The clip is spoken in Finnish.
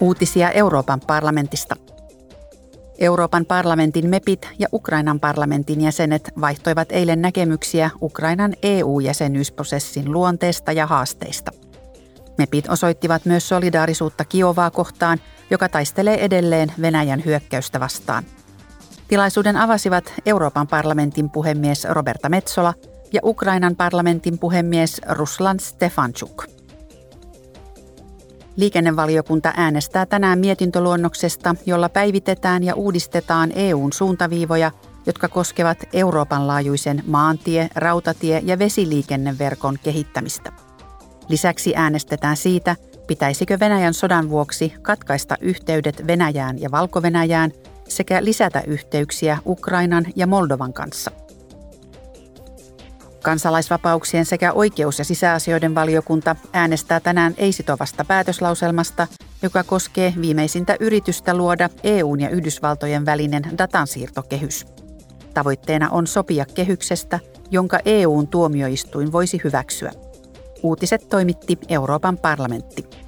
Uutisia Euroopan parlamentista. Euroopan parlamentin MEPit ja Ukrainan parlamentin jäsenet vaihtoivat eilen näkemyksiä Ukrainan EU-jäsenyysprosessin luonteesta ja haasteista. MEPit osoittivat myös solidaarisuutta Kiovaa kohtaan, joka taistelee edelleen Venäjän hyökkäystä vastaan. Tilaisuuden avasivat Euroopan parlamentin puhemies Roberta Metsola ja Ukrainan parlamentin puhemies Ruslan Stefanchuk. Liikennevaliokunta äänestää tänään mietintöluonnoksesta, jolla päivitetään ja uudistetaan EUn suuntaviivoja, jotka koskevat Euroopan laajuisen maantie-, rautatie- ja vesiliikenneverkon kehittämistä. Lisäksi äänestetään siitä, pitäisikö Venäjän sodan vuoksi katkaista yhteydet Venäjään ja Valko-Venäjään sekä lisätä yhteyksiä Ukrainan ja Moldovan kanssa – Kansalaisvapauksien sekä oikeus- ja sisäasioiden valiokunta äänestää tänään ei-sitovasta päätöslauselmasta, joka koskee viimeisintä yritystä luoda EUn ja Yhdysvaltojen välinen datansiirtokehys. Tavoitteena on sopia kehyksestä, jonka EUn tuomioistuin voisi hyväksyä. Uutiset toimitti Euroopan parlamentti.